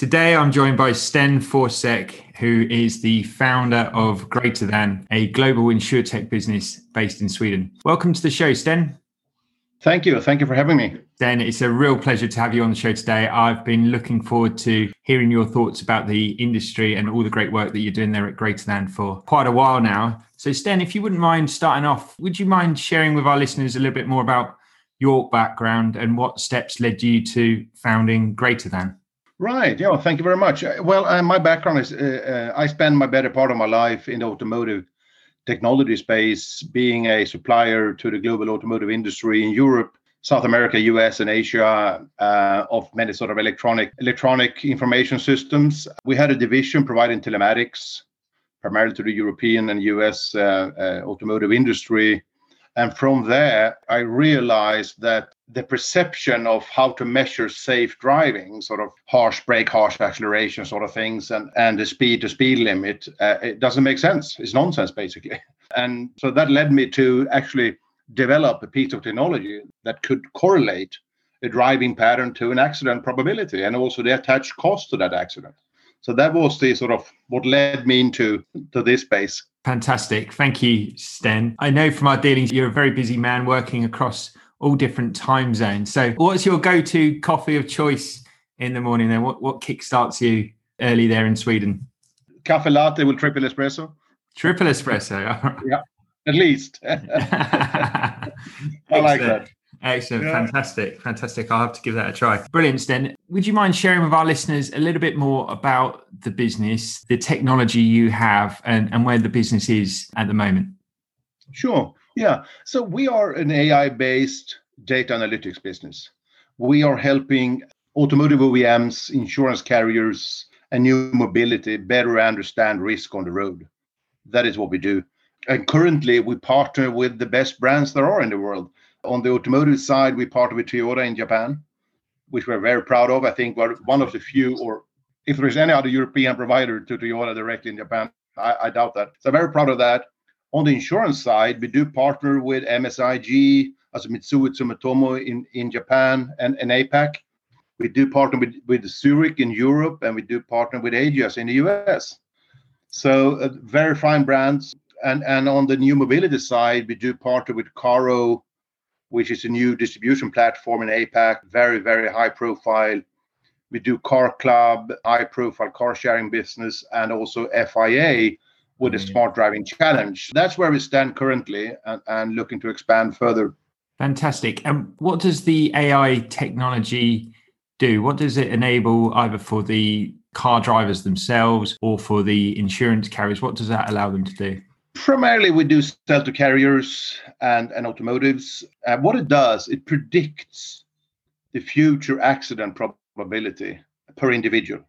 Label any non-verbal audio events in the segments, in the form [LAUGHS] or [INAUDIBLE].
Today, I'm joined by Sten Forseke, who is the founder of Greater Than, a global insurtech business based in Sweden. Welcome to the show, Sten. Thank you. Thank you for having me. Sten, it's a real pleasure to have you on the show today. I've been looking forward to hearing your thoughts about the industry and all the great work that you're doing there at Greater Than for quite a while now. So, Sten, if you wouldn't mind starting off, would you mind sharing with our listeners a little bit more about your background and what steps led you to founding Greater Than? Right. Yeah. Thank you very much. Uh, well, uh, my background is uh, uh, I spend my better part of my life in the automotive technology space, being a supplier to the global automotive industry in Europe, South America, US, and Asia uh, of many sort of electronic electronic information systems. We had a division providing telematics, primarily to the European and US uh, automotive industry. And from there, I realized that the perception of how to measure safe driving, sort of harsh brake, harsh acceleration sort of things, and, and the speed to speed limit, uh, it doesn't make sense. It's nonsense, basically. [LAUGHS] And so that led me to actually develop a piece of technology that could correlate a driving pattern to an accident probability and also the attached cost to that accident. So that was the sort of what led me into to this space. Fantastic. Thank you, Sten. I know from our dealings, you're a very busy man working across all different time zones. So, what's your go to coffee of choice in the morning then? What, what kickstarts you early there in Sweden? Cafe latte with triple espresso. Triple espresso. [LAUGHS] yeah, at least. [LAUGHS] I like that. Excellent. Yeah. Fantastic. Fantastic. I'll have to give that a try. Brilliant, Sten. Would you mind sharing with our listeners a little bit more about the business, the technology you have, and, and where the business is at the moment? Sure. Yeah. So we are an AI based data analytics business. We are helping automotive OEMs, insurance carriers, and new mobility better understand risk on the road. That is what we do. And currently, we partner with the best brands there are in the world. On the automotive side, we partner with Toyota in Japan, which we're very proud of. I think we're one of the few, or if there is any other European provider to Toyota directly in Japan, I, I doubt that. So I'm very proud of that. On the insurance side, we do partner with MSIG, as Mitsui Sumitomo in, Japan and, APAC. We do partner with, Zurich in Europe, and we do partner with Ageas in the US. So uh, very fine brands. And, and on the new mobility side, we do partner with Carro which is a new distribution platform in APAC, very, very high profile. We do Car Club, high profile car sharing business, and also FIA with a mm. smart driving challenge. That's where we stand currently and, and looking to expand further. Fantastic. And what does the AI technology do? What does it enable either for the car drivers themselves or for the insurance carriers? What does that allow them to do? Primarily, we do sell to carriers and, and automotives. Uh, what it does, it predicts the future accident probability per individual.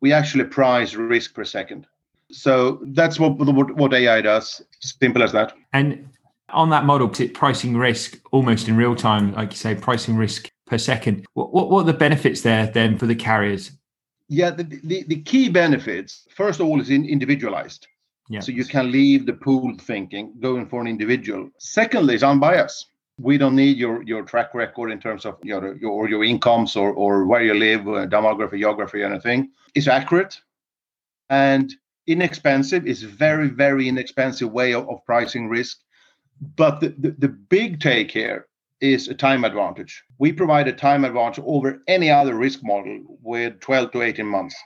We actually price risk per second. So that's what, what, what AI does. Simple as that. And on that model, it pricing risk almost in real time, like you say, pricing risk per second. What, what, what are the benefits there then for the carriers? Yeah, the, the, the key benefits, first of all, is in individualized. Yeah. So you can leave the pool thinking, going for an individual. Secondly, is unbiased. We don't need your your track record in terms of your your, or your incomes or, or where you live, uh, demography, geography, anything. It's accurate and inexpensive. It's very, very inexpensive way of, of pricing risk. But the, the, the big take here is a time advantage. We provide a time advantage over any other risk model with 12 to 18 months.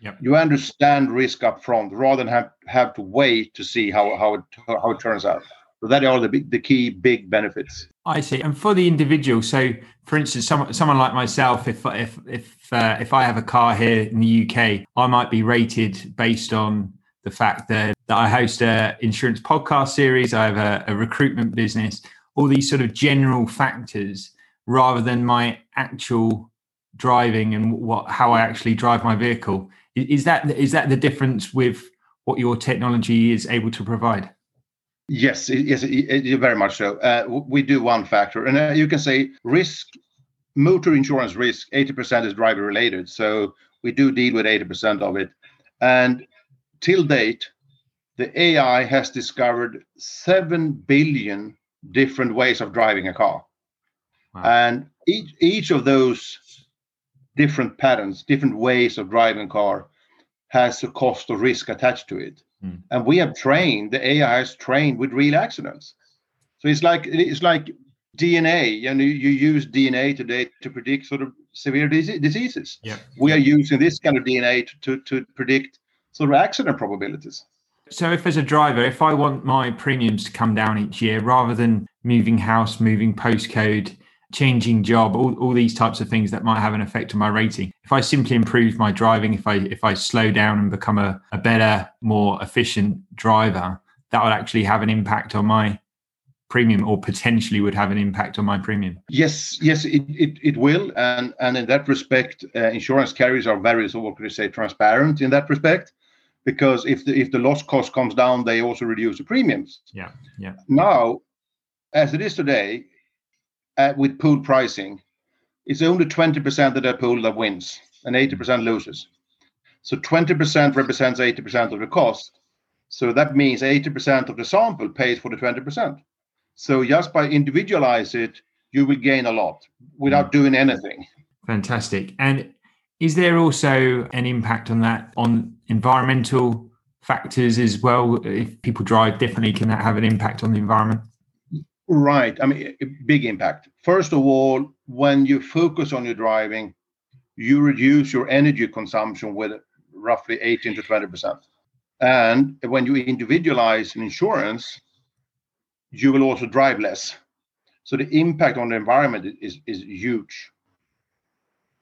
Yep. You understand risk up front rather than have, have to wait to see how, how, it, how it turns out. So that are the, big, the key big benefits. I see. And for the individual, so for instance, someone someone like myself, if if if uh, if I have a car here in the UK, I might be rated based on the fact that that I host a insurance podcast series, I have a, a recruitment business, all these sort of general factors, rather than my actual driving and what how I actually drive my vehicle. Is that is that the difference with what your technology is able to provide? Yes, yes, very much so. Uh, we do one factor, and uh, you can say risk, motor insurance risk, eighty percent is driver related. So we do deal with eighty percent of it, and till date, the AI has discovered seven billion different ways of driving a car, wow. and each each of those different patterns, different ways of driving a car, has a cost of risk attached to it. Mm. And we have trained, the AI has trained with real accidents. So it's like it's like DNA, and you, you use DNA today to predict sort of severe diseases. Yeah. We are using this kind of DNA to, to, to predict sort of accident probabilities. So if as a driver, if I want my premiums to come down each year rather than moving house, moving postcode, changing job, all, all these types of things that might have an effect on my rating. If I simply improve my driving, if I if I slow down and become a, a better, more efficient driver, that would actually have an impact on my premium or potentially would have an impact on my premium. Yes yes it, it, it will. And and in that respect uh, insurance carriers are very so what could you say transparent in that respect? Because if the if the loss cost comes down they also reduce the premiums. Yeah yeah. Now as it is today uh, with pool pricing, it's only 20% of the pool that wins and 80% loses. So 20% represents 80% of the cost. So that means 80% of the sample pays for the 20%. So just by individualize it, you will gain a lot without mm. doing anything. Fantastic. And is there also an impact on that on environmental factors as well? If people drive differently, can that have an impact on the environment? Right. I mean, big impact. First of all, when you focus on your driving, you reduce your energy consumption with roughly 18 to 20 percent. And when you individualize an insurance, you will also drive less. So the impact on the environment is, is huge.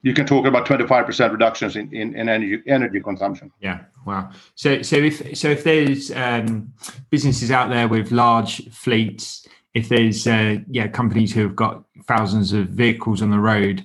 You can talk about 25% reductions in, in, in energy energy consumption. Yeah, wow. So so if so if there's um, businesses out there with large fleets if there's uh, yeah companies who have got thousands of vehicles on the road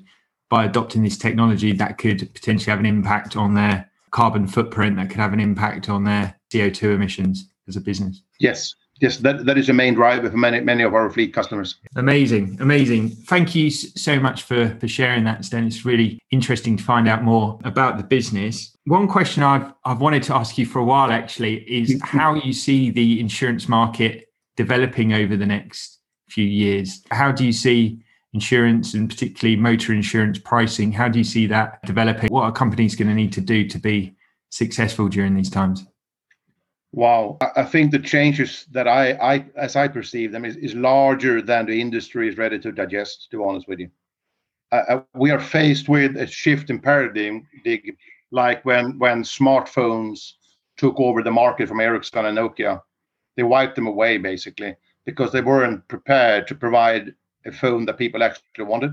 by adopting this technology that could potentially have an impact on their carbon footprint that could have an impact on their co2 emissions as a business. Yes. Yes that, that is a main driver for many many of our fleet customers. Amazing. Amazing. Thank you so much for for sharing that Sten. it's really interesting to find out more about the business. One question i've i've wanted to ask you for a while actually is how you see the insurance market developing over the next few years. How do you see insurance and particularly motor insurance pricing? How do you see that developing? What are companies going to need to do to be successful during these times? Wow, I think the changes that I, I as I perceive them, is, is larger than the industry is ready to digest. To be honest with you, uh, we are faced with a shift in paradigm, like when when smartphones took over the market from Ericsson and Nokia they wiped them away basically because they weren't prepared to provide a phone that people actually wanted.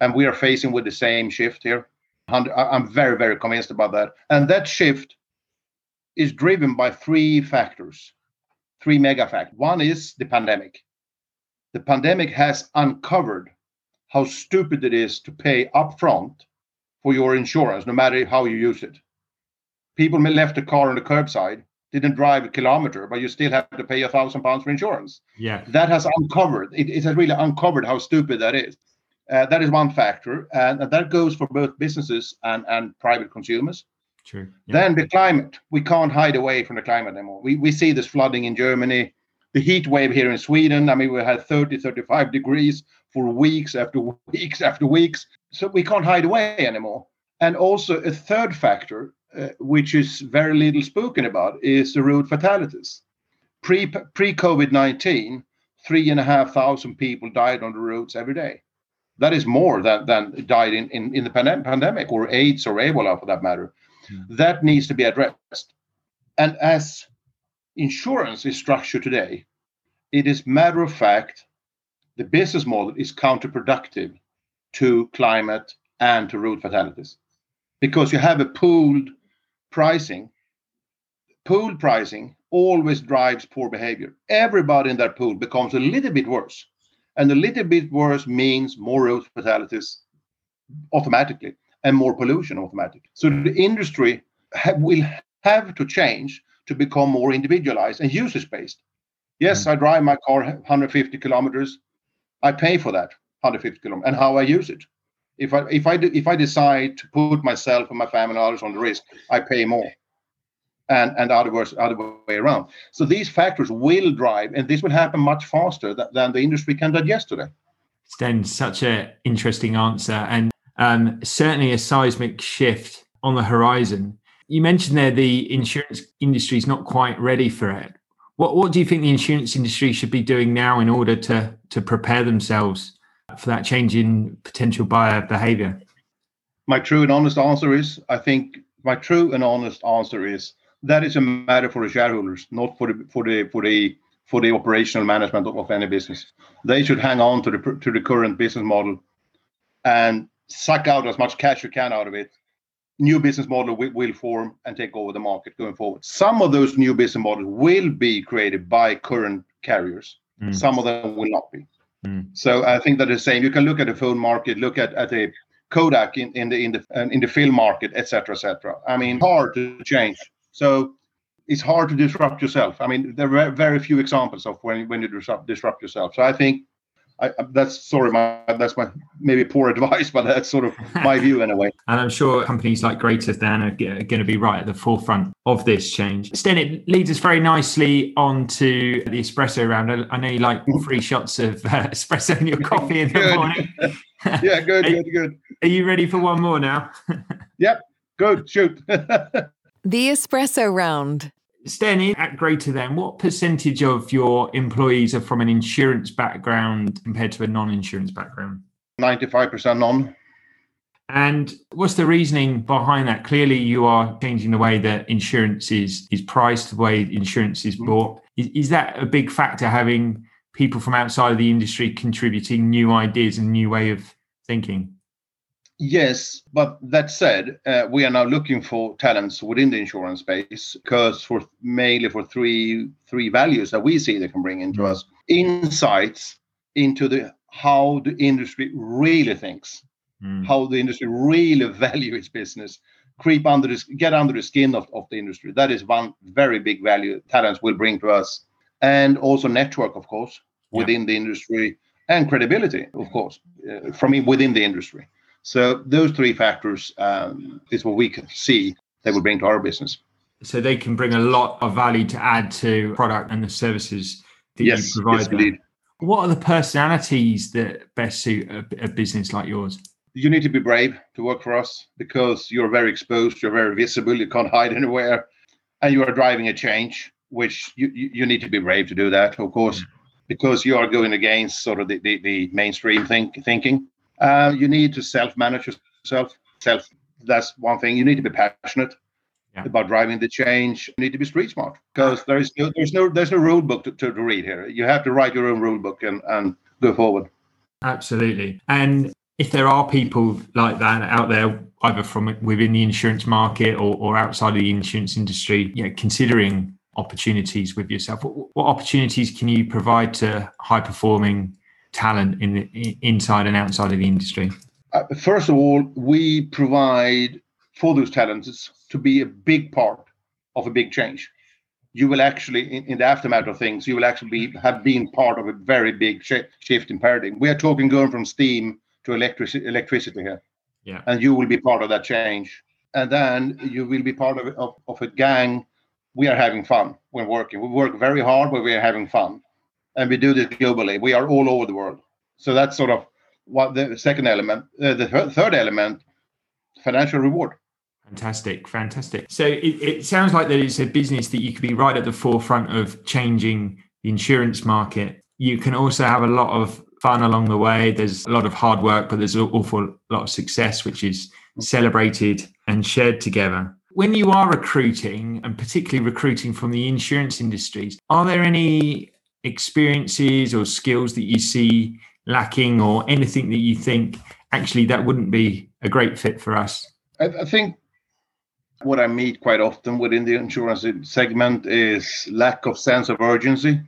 And we are facing with the same shift here. I'm very, very convinced about that. And that shift is driven by three factors, three mega factors. One is the pandemic. The pandemic has uncovered how stupid it is to pay upfront for your insurance, no matter how you use it. People may left the car on the curbside didn't drive a kilometer, but you still have to pay a thousand pounds for insurance. Yeah, that has uncovered. It, it has really uncovered how stupid that is. Uh, that is one factor, and, and that goes for both businesses and and private consumers. True. Yeah. Then the climate. We can't hide away from the climate anymore. We we see this flooding in Germany, the heat wave here in Sweden. I mean, we had 30, 35 degrees for weeks after weeks after weeks. So we can't hide away anymore. And also a third factor uh, which is very little spoken about, is the road fatalities. Pre pre COVID nineteen, three and a half thousand people died on the roads every day. That is more than, than died in, in, in the pandemic or AIDS or Ebola for that matter. Mm. That needs to be addressed. And as insurance is structured today, it is matter of fact the business model is counterproductive to climate and to road fatalities because you have a pooled pricing. Pooled pricing always drives poor behavior. Everybody in that pool becomes a little bit worse. And a little bit worse means more road fatalities automatically and more pollution automatically. So the industry ha- will have to change to become more individualized and usage based. Yes, mm-hmm. I drive my car 150 kilometers. I pay for that 150 kilometers and how I use it. If I if I if I decide to put myself and my family and others on the risk, I pay more. And and other other way around. So these factors will drive and this will happen much faster than, than the industry can digest today. Sten, such an interesting answer and um, certainly a seismic shift on the horizon. You mentioned there the insurance industry is not quite ready for it. What what do you think the insurance industry should be doing now in order to to prepare themselves for that change in potential buyer behavior my true and honest answer is i think my true and honest answer is that is a matter for the shareholders, not for the for the for the for the operational management of, of any business. They should hang on to the to the current business model and suck out as much cash you can out of it. New business model will, will form and take over the market going forward. Some of those new business models will be created by current carriers. Mm. Some of them will not be. Mm. So I think that the same. You can look at the phone market, look at at a Kodak in, in the in the in the film market, etc., etc. I mean, hard to change so it's hard to disrupt yourself. I mean, there are very few examples of when when you disrupt disrupt yourself. So I think I, that's sorry, my that's my maybe poor [LAUGHS] advice, but that's sort of my [LAUGHS] view anyway. and I'm sure companies like Greater Than are, are going to be right at the forefront of this change. Sten, it leads us very nicely on to the espresso round. I, I know you like three shots of uh, [LAUGHS] espresso in your coffee in the morning. yeah, good, good, good. Are you ready for one more now? yep, good. Shoot. The Espresso Round. Sten, at Greater Than, what percentage of your employees are from an insurance background compared to a non insurance background? 95% non. And what's the reasoning behind that? Clearly, you are changing the way that insurance is, is priced, the way insurance is mm-hmm. bought. Is, is that a big factor, having people from outside of the industry contributing new ideas and new way of thinking? Yes, but that said, uh, we are now looking for talents within the insurance space because for mainly for three three values that we see they can bring into us insights into the how the industry really thinks, mm. how the industry really [LAUGHS] value its business, creep under this, get under the skin of, of the industry. That is one very big value talents will bring to us, and also network, of course, within yeah. the industry and credibility, of course, uh, from within the industry. So those three factors um, is what we can see they will bring to our business. So they can bring a lot of value to add to product and the services that yes, you provide. Yes, indeed. What are the personalities that best suit a, a business like yours? You need to be brave to work for us because you're very exposed, you're very visible, you can't [LAUGHS] hide anywhere, and you are driving a change, which you, you need to be brave to do that, of course, mm. because you are going against sort of the, the, the mainstream think, thinking. Uh, you need to self-manage yourself. Self. That's one thing. You need to be passionate yeah. about driving the change. You need to be street smart because there is no, there's no there's no rule book to, to, read here. You have to write your own rule book and and go forward. Absolutely. And if there are people like that out there, either from within the insurance market or, or outside of the insurance industry, you know, considering opportunities with yourself, what, what opportunities can you provide to high performing talent in the inside and outside of the industry? Uh, first of all, we provide for those talents to be a big part of a big change. You will actually, in, in the aftermath of things, you will actually be, have been part of a very big sh- shift in paradigm. We are talking going from steam to electric- electricity here. Yeah. And you will be part of that change. And then you will be part of, of, of a gang. We are having fun when working. We work very hard, but we are having fun and we do this globally. We are all over the world. So that's sort of what the second element. Uh, the th- third element, financial reward. Fantastic, fantastic. So it, it sounds like that it's a business that you could be right at the forefront of changing the insurance market you can also have a lot of fun along the way. There's a lot of hard work, but there's an awful lot of success, which is celebrated and shared together. When you are recruiting, and particularly recruiting from the insurance industries, are there any experiences or skills that you see lacking, or anything that you think actually that wouldn't be a great fit for us? I, I think what I meet quite often within the insurance segment is lack of sense of urgency,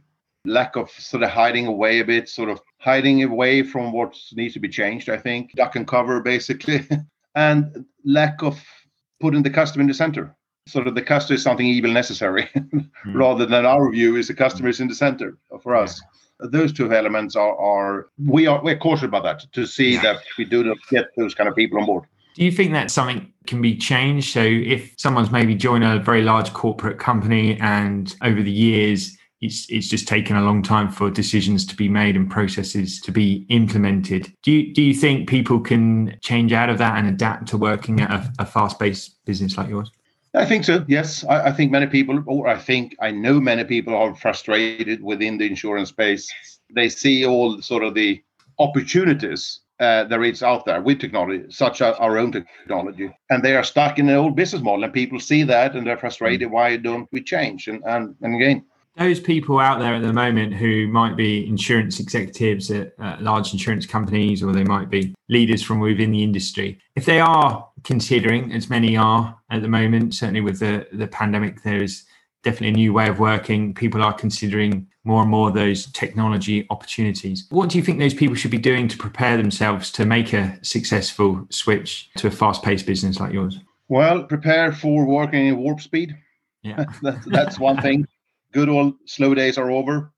lack of sort of hiding away a bit, sort of hiding away from what needs to be changed, I think, duck and cover basically, [LAUGHS] and lack of putting the customer in the center. Sort of the customer is something evil necessary, [LAUGHS] mm. rather than our view is the customer is in the center for us. Yeah. Those two elements are, are we are we're cautious about that to see yeah. that we do not get those kind of people on board. Do you think that something can be changed? So if someone's maybe joined a very large corporate company and over the years it's it's just taken a long time for decisions to be made and processes to be implemented. Do you do you think people can change out of that and adapt to working at a, a fast-paced business like yours? I think so. Yes, I, I, think many people, or I think I know many people, are frustrated within the insurance space. They see all sort of the opportunities uh, there is out there with technology, such as our own technology, and they are stuck in an old business model. And people see that, and they're frustrated. Why don't we change? And and, and again, those people out there at the moment who might be insurance executives at uh, large insurance companies or they might be leaders from within the industry if they are considering as many are at the moment certainly with the, the pandemic there is definitely a new way of working. People are considering more and more those technology opportunities. What do you think those people should be doing to prepare themselves to make a successful switch to a fast-paced business like yours? Well prepare for working in warp speed. Yeah. [LAUGHS] That's, that's one thing good old slow days are over.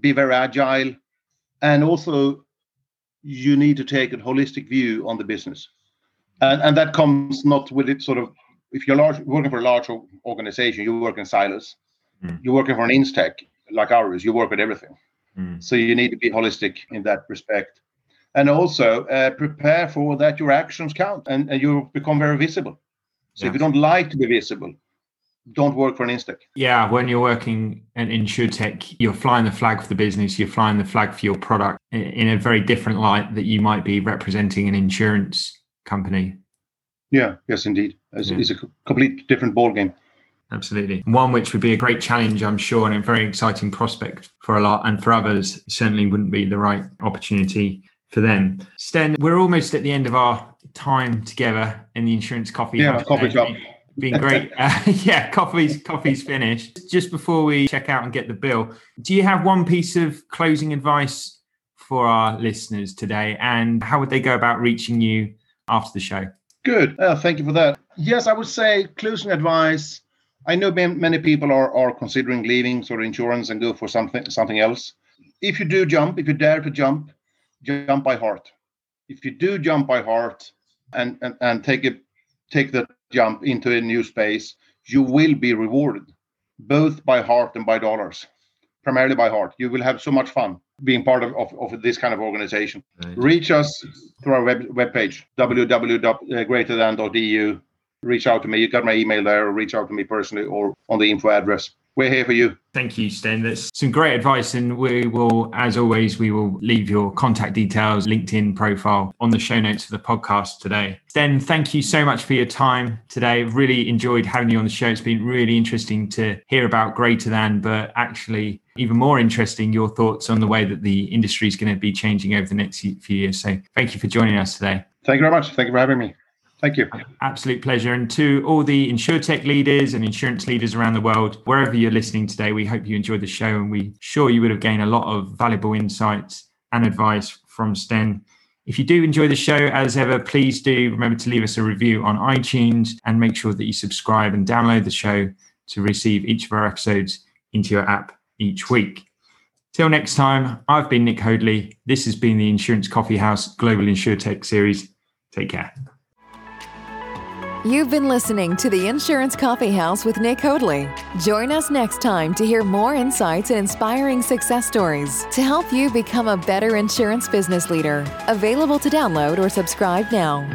Be very agile. And also, you need to take a holistic view on the business. And, and that comes not with it sort of, if you're large, working for a large organization, you work in silos. Mm. You're working for an Instech like ours, you work with everything. Mm. So you need to be holistic in that respect. And also uh, prepare for that your actions count and, and you become very visible. So if you don't like to be visible, don't work for an Instech. Yeah, when you're working at InsurTech, you're flying the flag for the business, you're flying the flag for your product in a very different light that you might be representing an insurance company. Yeah, yes, indeed. It's, yeah. it's a complete different ballgame. Absolutely. One which would be a great challenge, I'm sure, and a very exciting prospect for a lot. And for others, certainly wouldn't be the right opportunity for them. Sten, we're almost at the end of our time together in the insurance coffee. Yeah, coffee shop been great. [LAUGHS] Uh, [LAUGHS] yeah, coffee's coffee's finished. Just before we check out and get the bill, do you have one piece of closing advice for our listeners today, and how would they go about reaching you after the show? Good. Uh, thank you for that. Yes, I would say closing advice. I know many people are, are considering leaving sort of insurance and go for something something else. If you do jump, if you dare to jump, jump by heart. If you do jump by heart and and, and take it take the jump into a new space, you will be rewarded both by heart and by dollars, primarily by heart. You will have so much fun being part of, of, of this kind of organization. Right. Reach us through our web webpage, www.greaterthan.eu. Reach out to me. You got my email there, or reach out to me personally or on the info address we're here for you. Thank you, Sten. That's some great advice. And we will, as always, we will leave your contact details, LinkedIn profile on the show notes for the podcast today. Sten, thank you so much for your time today. Really enjoyed having you on the show. It's been really interesting to hear about Greater Than, but actually, even more interesting, your thoughts on the way that the industry is going to be changing over the next few years. So thank you for joining us today. Thank you very much. Thank you for having me. Thank you. Absolute pleasure. And to all the insurtech leaders and insurance leaders around the world, wherever you're listening today, we hope you enjoyed the show and we sure you would have gained a lot of valuable insights and advice from Sten. If you do enjoy the show, as ever, please do remember to leave us a review on iTunes and make sure that you subscribe and download the show to receive each of our episodes into your app each week. Till next time, I've been Nick Hoadley. This has been the Insurance Coffee House Global InsurTech series. Take care. You've been listening to the Insurance Coffee House with Nick Hoadley. Join us next time to hear more insights and inspiring success stories to help you become a better insurance business leader. Available to download or subscribe now.